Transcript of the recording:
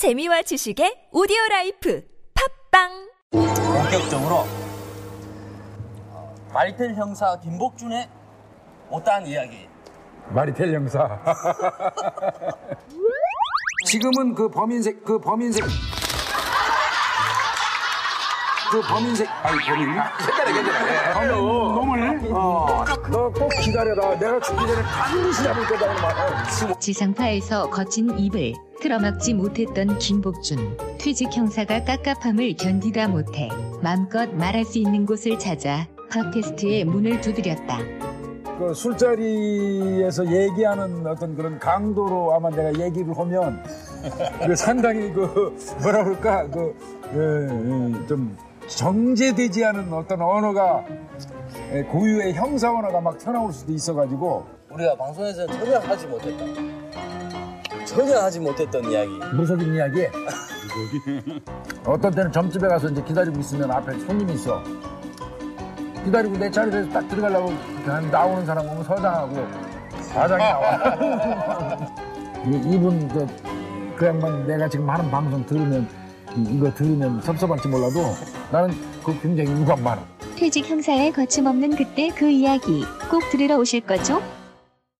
재미와 지식의 오디오 라이프 팟빵 본격적으로 어, 마리텔 형사 김복준의 못다한 이야기 마리텔 형사. 지금은 그 범인색, 그 범인색. 그 범인색, 아니, 범인. 괜찮아, 괜찮아. 범인 놈을, 어, 너 꼭 기다려라. 내가 죽기 전에 반드시 잡을 거다, 말. 지상파에서 거친 입을 틀어막지 못했던 김복준 퇴직 형사가 깝깝함을 견디다 못해 맘껏 말할 수 있는 곳을 찾아 팟캐스트의 문을 두드렸다. 그 술자리에서 얘기하는 어떤 그런 강도로 아마 내가 얘기를 하면 그 상당히 그 뭐라 그럴까? 그좀 정제되지 않은 어떤 언어가 예, 고유의 형사 언어가 막 튀어나올 수도 있어가지고. 우리가 방송에서는 전혀 하지 못했다 전혀 하지 못했던 이야기 무속인 이야기. 어떤 때는 점집에 가서 이제 기다리고 있으면 앞에 손님이 있어. 기다리고 내 자리에 서 딱 들어가려고 그냥 나오는 사람 보면 서장하고 과장이 나와. 이- 이분 그, 그 양반 내가 지금 하는 방송 들으면 이- 이거 들으면 섭섭할지 몰라도 나는 그 굉장히 유감 많아. 퇴직 형사의 거침없는 그때 그 이야기 꼭 들으러 오실 거죠?